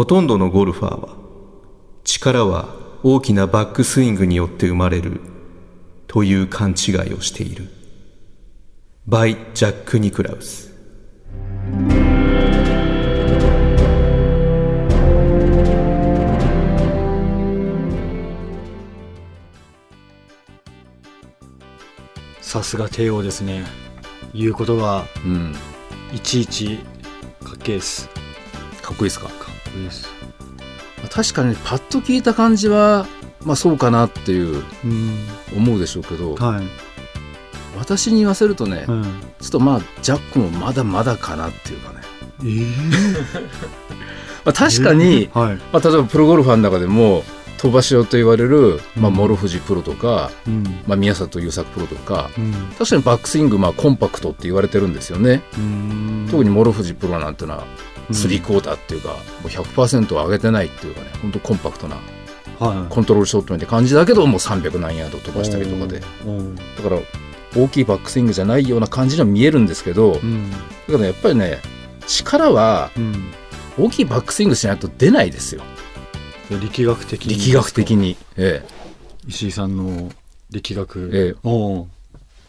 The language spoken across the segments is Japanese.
ほとんどのゴルファーは力は大きなバックスイングによって生まれるという勘違いをしている。バイ・ジャック・ニクラウス。さすが帝王ですね。言うことがうん。いちいちかっけえです。かっこいいですか？です。確かにパッと聞いた感じはまあそうかなっていううん。思うでしょうけどはい、私に言わせるとね、うん、ちょっとまあジャックもまだまだかなっていうかね、えー、まあ、確かに、はい、まあ、例えばプロゴルファーの中でも飛ばし屋と言われる、まあ、うん。諸藤プロとか、うん。まあ、宮里優作プロとかうん。確かにバックスイングまあコンパクトって言われてるんですよね、うん。特に諸藤プロなんてのはうん。スリークォーターっていうか、もう100%を上げてないっていうかね本当コンパクトなはいコントロールショットみたいな感じだけどもう300何ヤード飛ばしたりとかで。だから大きいバックスイングじゃないような感じには見えるんですけど、うんだからやっぱりね力はうん。大きいバックスイングしないと出ないですよ。力学的に力学的に、え石井さんの力学。ええ。おー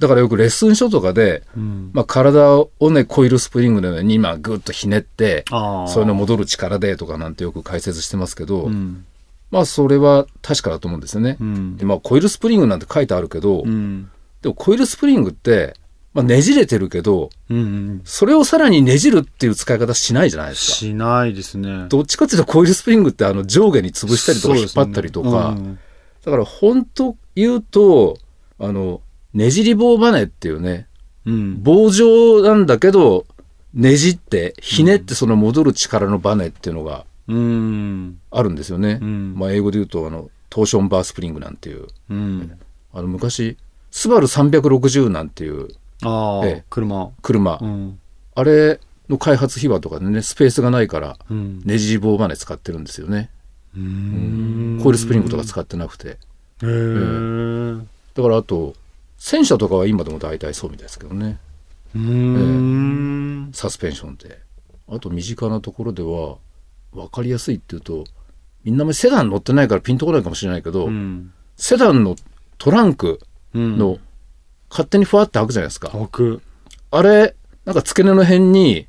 だからよくレッスン書とかで、うん。まあ、体をねコイルスプリングのように今グッとひねってそういうの戻る力でとかなんてよく解説してますけど、うん。まあそれは確かだと思うんですよね。うん。でまあコイルスプリングなんて書いてあるけど、うん。でもコイルスプリングって、まあ、ねじれてるけどうんうん。それをさらにねじるっていう使い方しないじゃないですか。しないですね。どっちかっていうとコイルスプリングってあの上下に潰したりとか引っ張ったりとか、そうですねだから本当言うとあのねじり棒バネっていうね。うん。うん棒状なんだけどねじってひねってその戻る力のバネっていうのがうん。あるんですよね。うん。まあ、英語で言うとあのトーションバースプリングなんていう。うん。あの昔スバル360なんていうああ、ええ車。車、うん。あれの開発秘話とかでねスペースがないからうん。ねじり棒バネ使ってるんですよね。うーん。コイルスプリングとか使ってなくて。へえ。だからあと戦車とかは今でも大体そうみたいですけどね。うーん。サスペンションであと身近なところでは分かりやすいっていうとみんなもセダン乗ってないからピンとこないかもしれないけど、うん。セダンのトランクうん。の勝手にふわって開くじゃないですか、僕あれなんか付け根の辺に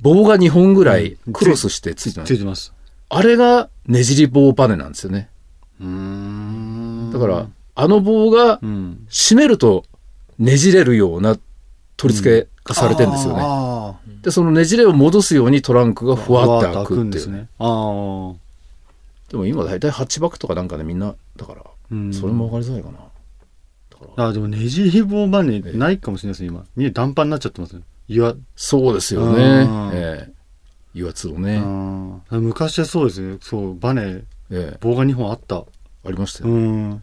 棒が2本ぐらいうん。クロスしてついてます、ついてます。あれがねじり棒バネなんですよね。うーん。だからあの棒がうん。締めるとねじれるような取り付けがされてるんですよね、あでそのねじれを戻すようにトランクがあふわって開ふくっていうんですね。ああでも今大体ハッチバックとかなんかでみんなだからうん。それも分かりづらいかな、あでもねじり棒バネないかもしれないですね今。みんな断板になっちゃってますね。岩。そうですよね。うんええ。岩津をね、あ昔はそうですね。そうバネ。ええ。棒が2本あった。ありましたよ、うん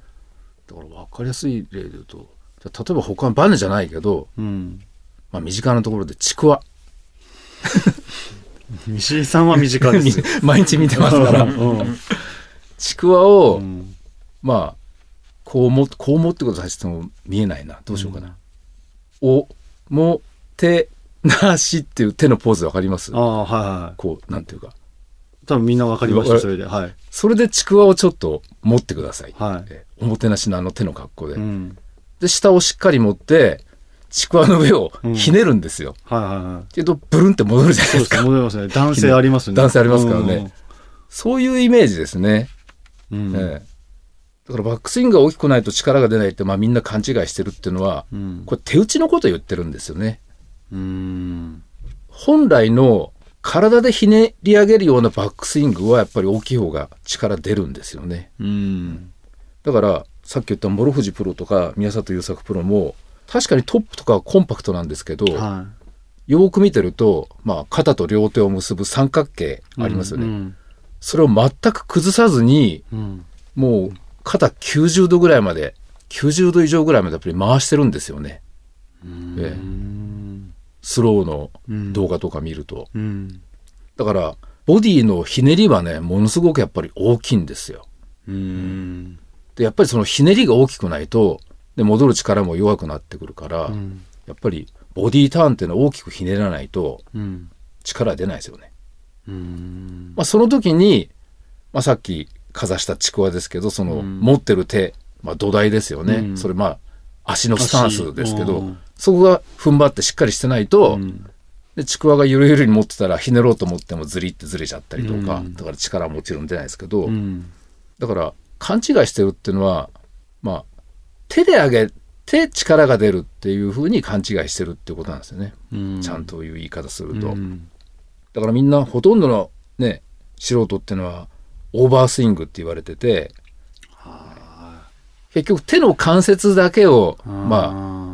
だから分かりやすい例で言うと例えば他のバネじゃないけど、うん。まあ、身近なところでちくわ。西井さんは短いです。毎日見てますから。うんちくわを、うん。まあこうもこう持ってことさせても見えないな。どうしようかな、おもてなしっていう手のポーズ分かります？ああはいはい。こうなんていうか多分みんなわかりましたそれで。はい。それでちくわをちょっと持ってください、はい。えおもてなしのあの手の格好で、うん。で下をしっかり持ってちくわの上をひねるんですよ、はいはいはい。けどブルンって戻るじゃないですか。そうですね戻りますね。男性ありますね。男性ありますからね。そういうイメージですね、うん。だからバックスイングが大きくないと力が出ないって、まあ、みんな勘違いしてるっていうのはうん。これ手打ちのこと言ってるんですよね。うん。本来の体でひねり上げるようなバックスイングはやっぱり大きい方が力出るんですよね。うん。だからさっき言った諸藤プロとか宮里優作プロも確かにトップとかはコンパクトなんですけど、はよく見てると、まあ、肩と両手を結ぶ三角形いありますよね、うん。それを全く崩さずにうん。もう肩90度ぐらいまで90度以上ぐらいまでやっぱり回してるんですよね、うんスローのうん。動画とか見ると、うん。だからボディのひねりはねものすごくやっぱり大きいんですよ。うん。でやっぱりそのひねりが大きくないとで戻る力も弱くなってくるから、うん。やっぱりボディターンっていうのは大きくひねらないとうん。力出ないですよね。うん。まあ、その時に、まあ、さっきかざしたちくわですけどそのうん。持ってる手、まあ、土台ですよね、うん。それまあ足のスタンスですけど、うんそこが踏ん張ってしっかりしてないと、うんでちくわがゆるゆるに持ってたらひねろうと思ってもずりってずれちゃったりとか、うんだから力はもちろん出ないですけど、うん。だから勘違いしてるっていうのはまあ手で上げて力が出るっていうふうに勘違いしてるっていうことなんですよね、うん。ちゃんという言い方すると。うん。だからみんなほとんどのね素人っていうのはオーバースイングって言われてて結局手の関節だけをまあ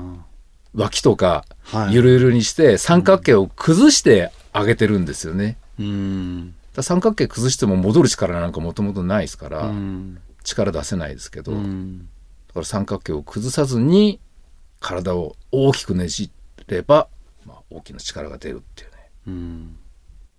脇とか。ゆるゆるにして三角形を崩して上げてるんですよね。うん。三角形崩しても戻る力なんかもともとないですから、うん。力出せないですけど、だうん。から三角形を崩さずに体を大きくねじれば、まあ、大きな力が出るっていうね。うん。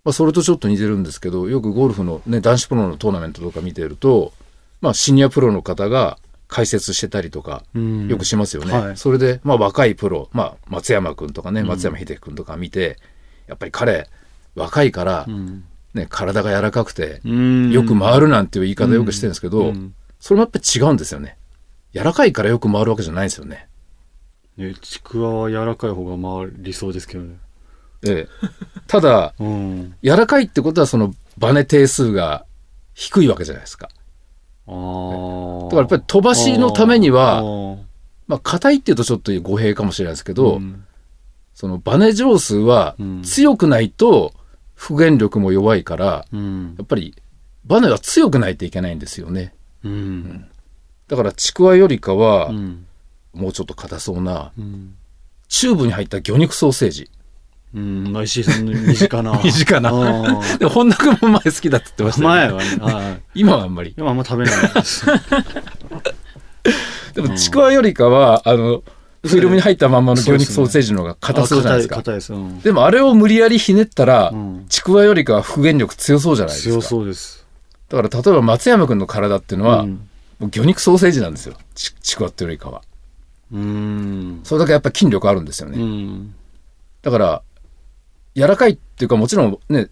まあ、それとちょっと似てるんですけどよくゴルフの、ね、男子プロのトーナメントとか見てると、まあ、シニアプロの方が解説してたりとかうんよくしますよね。はいそれで、まあ、若いプロ、まあ、松山君とかねうん松山英樹君とか見て、やっぱり彼若いから、うん。ね、体が柔らかくてうん。よく回るなんていう言い方よくしてるんですけど、うんそれもやっぱり違うんですよね。柔らかいからよく回るわけじゃないんですよね。ね、ちくわは柔らかい方が回りそうですけどね。ええ、ただうん。柔らかいってことはそのバネ定数が低いわけじゃないですか。ああ。だからやっぱり飛ばしのためにはまあ、硬いっていうとちょっと語弊かもしれないですけど、うん。そのバネ上数はうん。強くないと復元力も弱いから、うん。やっぱりバネは強くないといけないんですよね。うん。だからちくわよりかはう、ん。もうちょっと硬そうな、うん。チューブに入った魚肉ソーセージ。うん、まあ、石井さんの身近な。身近なでも本田君も前好きだって言ってましたよね。前はね、はい。今はあんまり。今あんま食べないです。でもちくわよりかは、あの、フィルムに入ったまんまの魚肉ソーセージの方が硬そうじゃないですか。です。うんでもあれを無理やりひねったら、うんちくわよりかは復元力強そうじゃないですか。強そうです。だから例えば松山君の体っていうのは、魚肉ソーセージなんですよ。ちちくわってよりかは。うん。それだけやっぱ筋力あるんですよね。うん。だから、柔らかいっていうかもちろんね、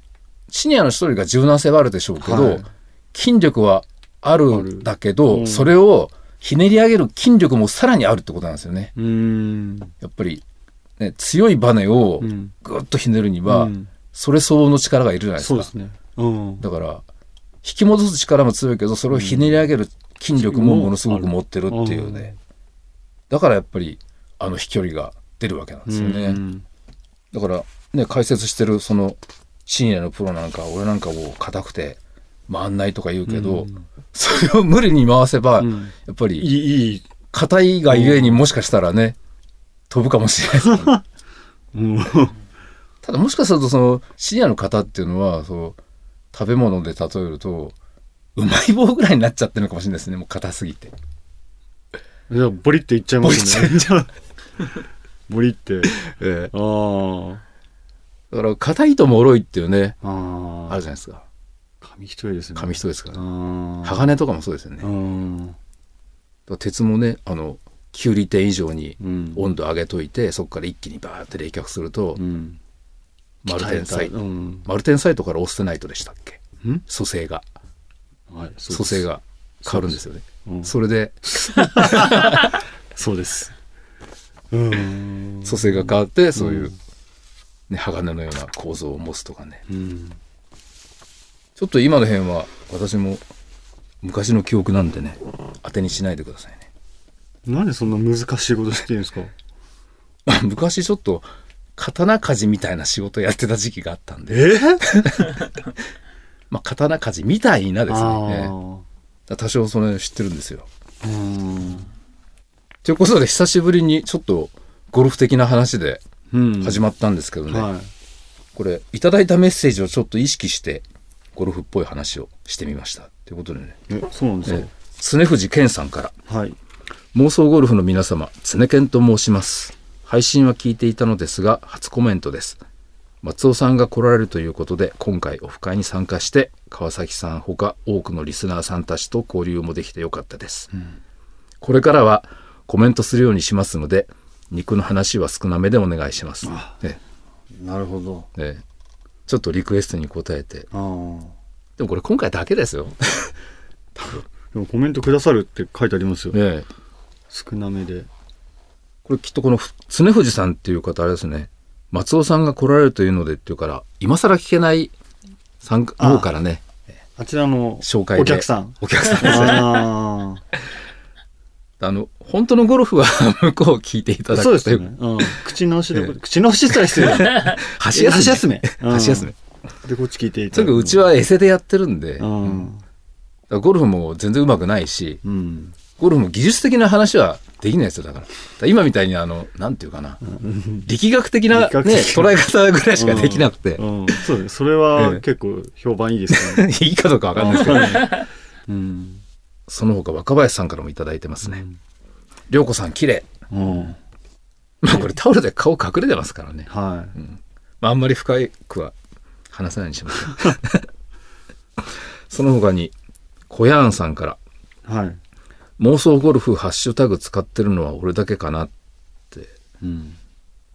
シニアの人よりが柔軟性はあるでしょうけど、はい筋力はあるあんるだけど、うんそれをひねり上げる筋力もさらにあるってことなんですよね。うん。やっぱり、ね、強いバネをうんぐっとひねるには、うんそれ相応の力がいるじゃないですか。すね。うん。だから、引き戻す力も強いけど、それをひねり上げる筋力もものすごく持ってるっていうね。だからやっぱり、あの飛距離が出るわけなんですよね。うんだから、ね、解説してるそのシニアのプロなんか、俺なんかもう硬くて回んないとか言うけど、うんそれを無理に回せば、うんやっぱりいい。硬いがゆえにもしかしたらね、飛ぶかもしれないですね、うん。ただもしかするとそのシニアの方っていうのは、そう、食べ物で例えると、うまい棒ぐらいになっちゃってるのかもしれないですね、もう硬すぎて。じゃあボリっていっちゃいますね。ボリっ て。ええあだから硬いと脆いっていうね、あ。るじゃないですか。紙一重ですね。紙一重ですから。鋼とかもそうですよね。鉄もね、あの、9利点以上にうん。温度上げといて、そこから一気にバーって冷却すると、うん。マルテンサイト、うん。マルテンサイトからオステナイトでしたっけ？ん？組成が、はい。そう組成。が変わるんですよね。うんそれで、そうです。うん。組成 が変わって、そういう、ね、鋼のような構造を持つとかね。うん。ちょっと今の辺は、私も昔の記憶なんでね、当てにしないでくださいね。なんでそんな難しいことしてるんですか？昔ちょっと、刀鍛冶みたいな仕事やってた時期があったんで、え？まあ、刀鍛冶みたいなですあね。あ。多少それ知ってるんですよ。うん。ということで、久しぶりにちょっとゴルフ的な話でうん。始まったんですけどね、はい。これ、いただいたメッセージをちょっと意識して、ゴルフっぽい話をしてみました。ということでね、え、そうなんですえか常藤健さんから、はい。妄想ゴルフの皆様、常健と申します。配信は聞いていたのですが、初コメントです。松尾さんが来られるということで、今回オフ会に参加して、川崎さんほか多くのリスナーさんたちと交流もできてよかったです。これからはコメントするようにしますので、肉の話は少なめでお願いします。なるほど。ええちょっとリクエストに応えて。でもこれ今回だけですよ でもコメントくださるって書いてありますよ。ねえ少なめで。これきっとこのふ常藤さんっていう方あれですね松尾さんが来られるというのでっていうから今更聞けない方からねあちらの紹介でお客さん。お客さんですね ああの本当のゴルフは 向こう聞いていたあ。だくそうですね。うん。口直しで、口直ししたら失礼だね。箸休め箸休め。で、こっち聞いていたとにかくうちはエセでやってるんで、うん。らゴルフも全然うまくないしうん。ゴルフも技術的な話はできないですよだからだから今みたいにあのなんていうかな、力学的な、ね、捉え方ぐらいしかできなくて、うん。そうです。それええは結構評判いいですね。いいかどうかわかんないですけど、うん。その他若林さんからもいただいてますね。涼子さん綺麗。うん。まあこれタオルで顔隠れてますからね。はい。まああんまり深くは話さないにしましょう。その他に、小ヤーンさんから、はい。妄想ゴルフハッシュタグ使ってるのは俺だけかな。うん。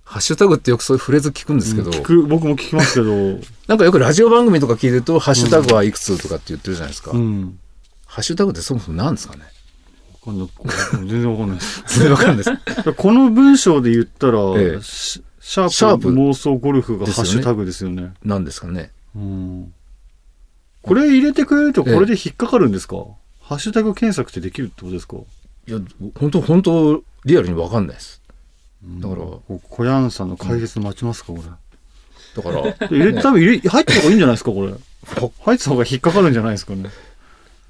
ハッシュタグってよくそういうフレーズ聞くんですけど、聞く、僕も聞きますけど、なんかよくラジオ番組とか聞いてると、ハッシュタグはいくつとかって言ってるじゃないですか。うん。ハッシュタグってそもそも何ですかね？全然わかんないです。全然わかんないです。この文章で言ったら、ええシシャープシャープ妄想ゴルフがハッシュタグですよね。何ですかね？うん。これ入れてくれるとこれで引っかかるんですか、ハッシュタグ検索ってできるってことですか？いや、本当本当リアルにわかんないです。だから、こ小ヤンさんの解説待ちますか、これ。だから、入れ、多分入れ、入ってた方がいいんじゃないですか、これ。ほ入ってた方が引っかかるんじゃないですかね。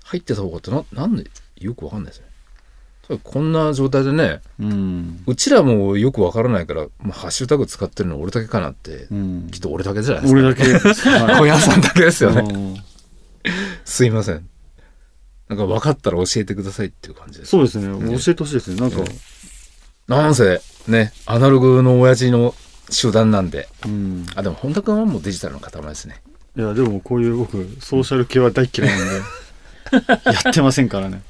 入ってた方がってな、なんで、よくわかんないですね。こんな状態でね、うん。うちらもよくわからないから、まあ、ハッシュタグ使ってるの俺だけかなって、うんきっと俺だけじゃないですか。俺だけ 小屋さんだけですよね。うんすいません。なんか分かったら教えてくださいっていう感じです。そうですね。教えてほしいですね。なんか、えなんせ、ね、アナログの親父の集団なんで。うん。あ、でも本田君はもうデジタルの塊ですね。いや、でもこういう僕、ソーシャル系は大嫌いなんで、やってませんからね。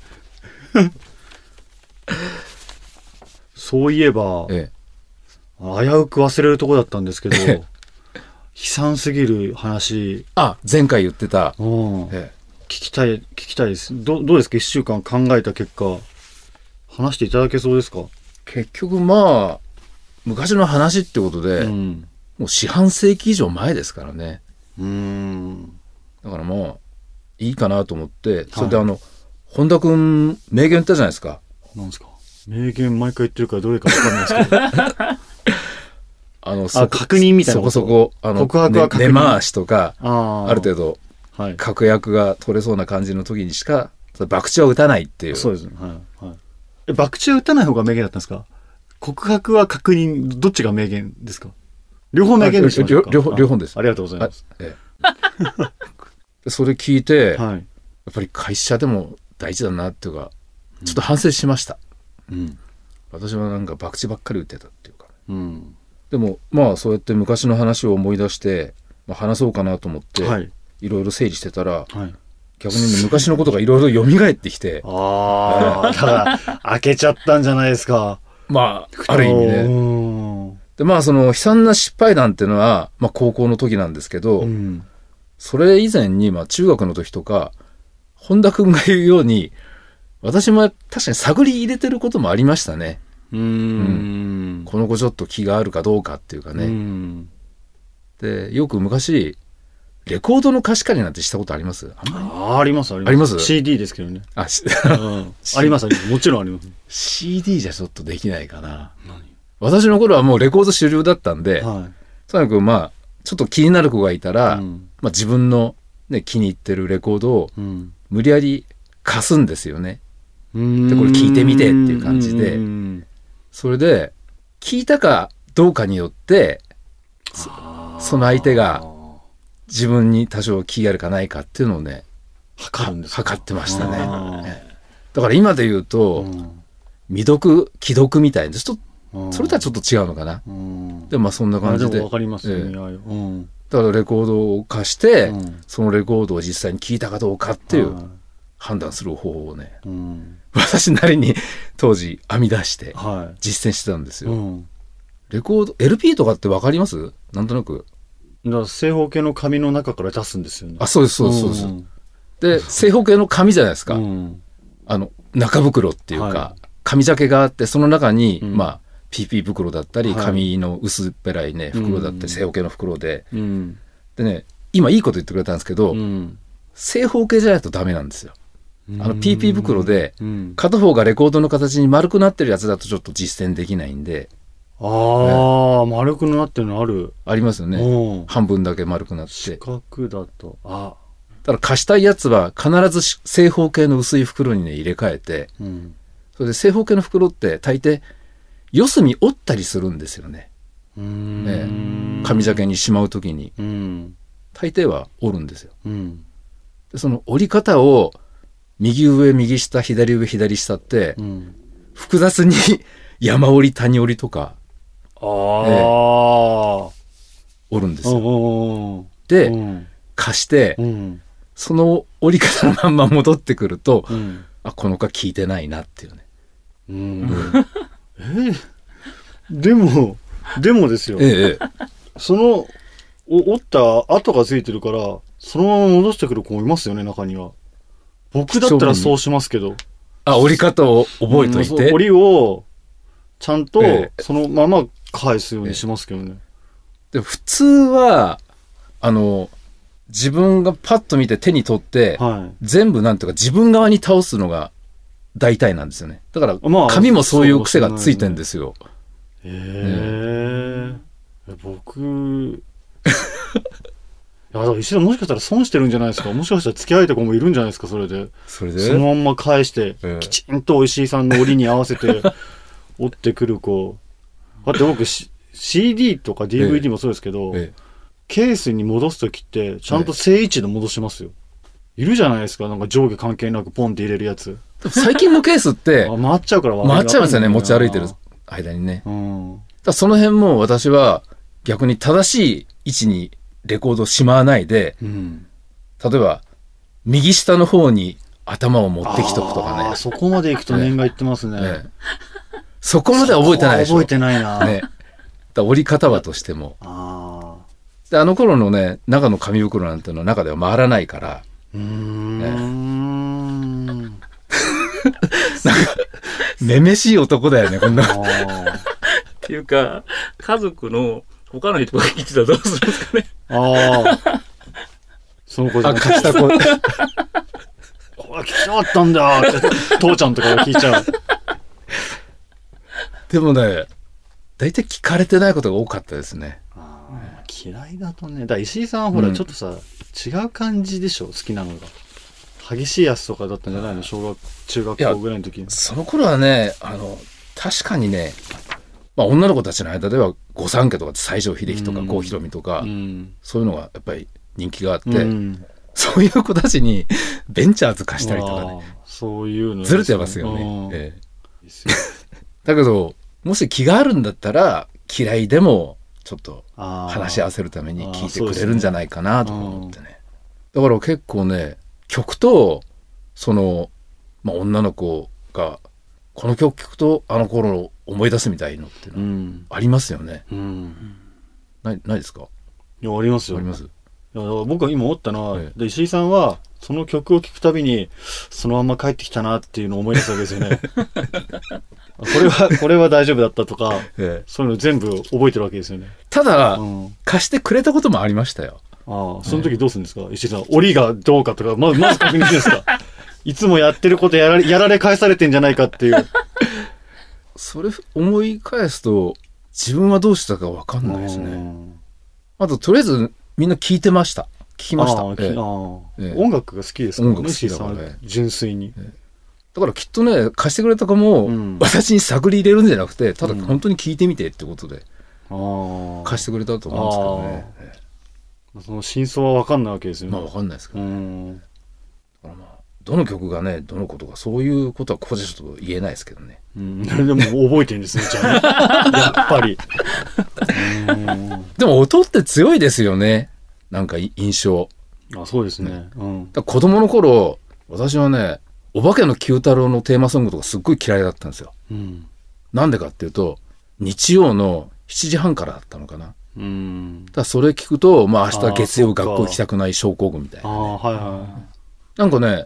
そういえば、え危うく忘れるとこだったんですけどええ、悲惨すぎる話、あ、前回言ってた。うん聞えきたい、聞きたいです。どどうですか？一週間考えた結果、話していただけそうですか？結局まあ、昔の話ってことで、うん。もう四半世紀以上前ですからね。うん。だからまあ、いいかなと思って、それであの、本田君、名言言ったじゃないですか。なんですか？名言毎回言ってるからどれかわかんないですけど。あの、あ確認みたいなそこそこ、あの、告白は確認ね根回しとか、あある程度、度。はい。確約が取れそうな感じの時にしか、博打は打たないっていう。そうですね。はい。はい。え、博打は打たない方が名言だったんですか？告白は確認、どっちが名言ですか？両方名言でしょあ両両方両方ですありがとうございあます。ええでそれ聞いて、やはい。っぱり会社でも大事だなっていうか、ちょっと反省しました。うん。私はなんか博打ばっかり打ってたっていうか。うん。でも、まあそうやって昔の話を思い出して、まあ、話そうかなと思って、はい。いろいろ整理してたら、はい。逆にね昔のことがいろいろ蘇ってきて、ああ、だから、開けちゃったんじゃないですか。まあ、ある意味ね。ね。で、まあその悲惨な失敗談っていうのは、まあ高校の時なんですけど、うん。それ以前に、まあ中学の時とか、本田君が言うように、私も確かに探り入れてることもありましたね。うーん。この子ちょっと気があるかどうかっていうかうね。ん。で、よく昔、レコードの貸し借りなんてしたことあります？あんまり？ああります、あります。あります？CD ですけどね。あ、しうん。あります、あります。もちろんあります。CD じゃちょっとできないかな。私の頃はもうレコード主流だったんで、はとにかくまあ、ちょっと気になる子がいたら、い。うん。まあ自分のね、気に入ってるレコードをうん。無理やり貸すんですよね。ででこれ聞いてみてっていう感じでうんそれで、聞いたかどうかによって、そその相手が自分に多少気があるかないかっていうのをね、測るんですか？測ってましたねだから今で言うと、未読、既読みたいな、ちょっそれとはちょっと違うのかな。うんでもまあそんな感じで。わかりますね。ああいううんだからレコードを貸して、うんそのレコードを実際に聞いたかどうかっていうは判断する方法をね、私なりに当時編み出しては実践してたんですい。よ。うんレコード、LP とかってわかります？なんとなく。だから正方形の紙の中から出すんですよね。あ、そうです、そうです、そうです。んで、正方形の紙じゃないですか。うんあの、中袋っていうか、は紙ジャケがあって、その中に、うんまあ、PP 袋だったり、はい紙の薄っぺらいね、袋だったうんり、正方形の袋で。うん。でね、今いいこと言ってくれたんですけど、うん。正方形じゃないとダメなんですよ。あの PP 袋で、うん。片方がレコードの形に丸くなってるやつだとちょっと実践できないんで、ああ、丸くなってるのある。ありますよね。うん。半分だけ丸くなって四。角だと。あ。ただ貸したいやつは必ずし正方形の薄い袋にね入れ替えて、うん。それで正方形の袋って大抵四隅折ったりするんですよね。うーん。紙ジャケにしまうときに。うん。大抵は折るんですよ。うん。でその折り方を右上、右下、左上、左下ってうん。複雑に 山折り、谷折りとかああ。折るんですよ。で、うん。貸してう、ん。その折り方のまんま戻ってくると、うん。あ、この子は効いてないなっていうね。うん。えーでも、でもですよ。ええええ、その、お折った跡がついてるから、そのまま戻してくる子もいますよね、中には。僕だったらそうしますけど。あ、折り方を覚えといて。折りを、ちゃんとえ、そのまま返すようにしますけどね。で普通は、あの、自分がパッと見て手に取って、は全部なんていうか自分側に倒すのが大体なんですよね。だから、まあ紙もそういう癖がついてんですよ。い。へえ。え僕、いや、石田もしかしたら損してるんじゃないですか。もしかしたら付き合いた子もいるんじゃないですか、それで。それで？そのまんま返して、ええきちんと石井さんの折りに合わせて 折ってくる子。だって僕、し CD とか DVD もそうですけど、えケースに戻すときって、ちゃんと正位置で戻しますよ。いるじゃないですか、なんか上下関係なくポンって入れるやつ。え最近のケースって あ、回っちゃうから回っちゃいますよね、持ち歩いてるう間にね。だかん。らその辺も私は逆に正しい位置にレコードをしまわないで、うん。例えば右下の方に頭を持ってきとくとかね。そこまで行くと年がいってますね。ええそこまでは覚えてないでしょ。覚えてないな。ね。だ折り方はとしても。ああ。で、あの頃のね、中の紙袋なんていうのは中では回らないから、うーん。めめしい男だよね、こんな。っていうか、家族の他の人が聞いてたらどうするんですかね。ああ。その子じゃあ、な貸した子。これ聞きたかったんだって、父ちゃんとかが聞いちゃう。でもね、大体聞かれてないことが多かったですね。嫌いだとね。だから石井さんはほら、うん。ちょっとさ、違う感じでしょ？好きなのが。激しいやつとかだったんじゃないの？小学、中学校ぐらいの時に。その頃はね、あの、確かにね、まあ女の子たちの間では御三家とか西城秀樹とかうん。郷ひろみとか、うん。そういうのがやっぱり人気があって、うん。そういう子たちに ベンチャーズ貸したりとかね、そういうの、ずれてますよね。うん。ええ。だけど、もし気があるんだったら、嫌いでも、ちょっと話し合わせるために聞いてくれるんじゃないかなとか思ってね。だから結構ね、曲と、その、まあ、女の子が、この曲聴くとあの頃を思い出すみたいのっていううのん。ありますよね。うん。ない、ないですか？いや、ありますよ。あります？僕は今思ったのは、ええで石井さんはその曲を聴くたびにそのまま帰ってきたなっていうのを思い出すわけですよね。これは、これは大丈夫だったとか、ええそういうの全部覚えてるわけですよね。ただ、うん。貸してくれたこともありましたよ。ああ、その時どうするんですか、石井さん。折りがどうかとか、まず、まず確認するんですか？いつもやってることやられ、やられ返されてんじゃないかっていう。それ思い返すと、自分はどうしたかわかんないですね。うんあと、とりあえずみんな聞いてました。聞きました。ああきええええ音楽が好きですから音楽好きだからね純粋に。だからきっとね、貸してくれた子も、うん私に探り入れるんじゃなくて、ただうん本当に聞いてみてってことで、ああ。貸してくれたと思うんですけどね。えその真相は分かんないわけですよまあわかんないですけうど、ん。だからまあ、どの曲がね、どのことか、そういうことはここでちょっと言えないですけどね。うん。でも覚えてるんですね、じゃあね。やっぱり。う んでも音って強いですよね。なんかい印象。あ、そうですね。うん。子供の頃、私はね、お化けの九太郎のテーマソングとかすっごい嫌いだったんですよ。うん。なんでかっていうと、日曜の7時半からだったのかな。うん。だそれ聞くと、まあ明日月曜学校行きたくない症候群みたいな。ああ、はいはなんかね、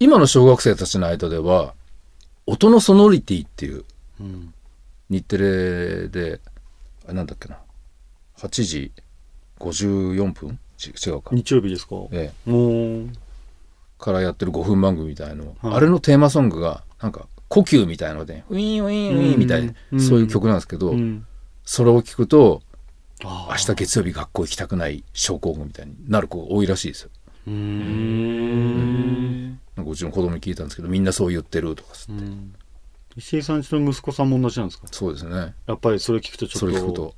今の小学生たちの間では、音のソノリティっていうい。うん。日テレで、あなんだっけな、8時54分？ち違うか。日曜日ですか？ええ、もう、からやってる5分番組みたいの、はい。あれのテーマソングが、なんか、呼吸みたいので、ウィーンウィーンウィーンみたいな、うん。そういう曲なんですけど、うん。それを聞くと、あ明日月曜日学校行きたくない症候群みたいになる子多いらしいですよ。うーん。なんかうちの子供に聞いたんですけど、みんなそう言ってるとかつって、うん。石井さんちの息子さんも同じなんですか？そうですね。やっぱりそれ聞くとちょっと。それ聞くと、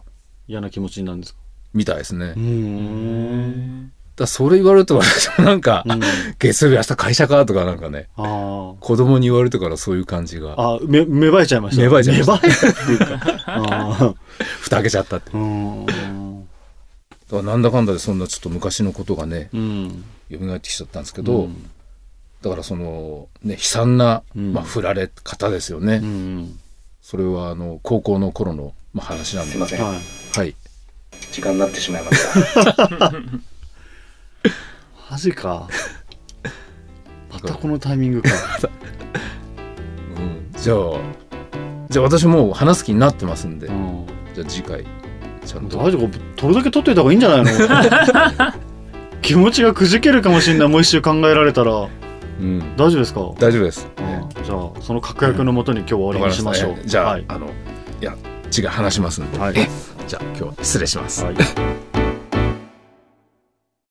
嫌な気持ちになるんですか？みたいですね。うーん。だからそれ言われると私もなんか、うん月曜日明日会社かとかなんかね、子供に言われてからそういう感じが、あ。め、芽生えちゃいました。芽生えちゃいました芽生えたっていうか。あ 蓋開けちゃったって。だからなんだかんだでそんなちょっと昔のことがね、うん。蘇ってきちゃったんですけど、うんだからその、ね、悲惨な、うんまあ、振られ方ですよね。うん。それはあの、高校の頃の、まあ、話なんですいませんはい。はい。時間になってしまいました。マジか。またこのタイミングか。うん、じゃあ、じゃあ私もう話す気になってますんで、うん。じゃあ次回、ちゃんと。大丈夫取るだけ取っといた方がいいんじゃないの？気持ちがくじけるかもしれない。もう一周考えられたら。うん、大丈夫ですか？大丈夫です。うんじゃあ、その確約のもとに今日は終わりにしましょう。わかりましたじゃあ、はい。あの、いや、違う話しますんで、はい。えじゃあ今日は失礼します。はい